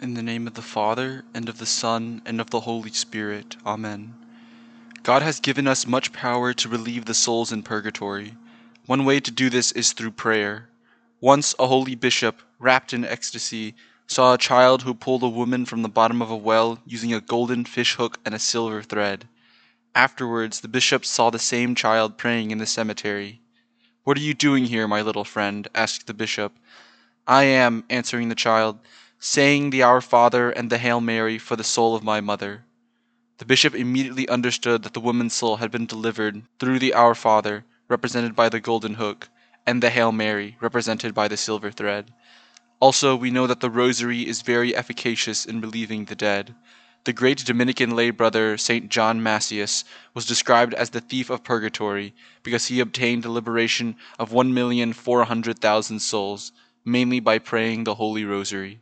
In the name of the Father, and of the Son, and of the Holy Spirit. Amen. God has given us much power to relieve the souls in purgatory. One way to do this is through prayer. Once a holy bishop, wrapped in ecstasy, saw a child who pulled a woman from the bottom of a well using a golden fish hook and a silver thread. Afterwards, the bishop saw the same child praying in the cemetery. What are you doing here, my little friend? asked the bishop. I am, answering the child, saying the Our Father and the Hail Mary for the soul of my mother. The bishop immediately understood that the woman's soul had been delivered through the Our Father, represented by the golden hook, and the Hail Mary, represented by the silver thread. Also, we know that the rosary is very efficacious in relieving the dead. The great Dominican lay brother St. John Macias was described as the thief of purgatory because he obtained the liberation of 1,400,000 souls, mainly by praying the Holy Rosary.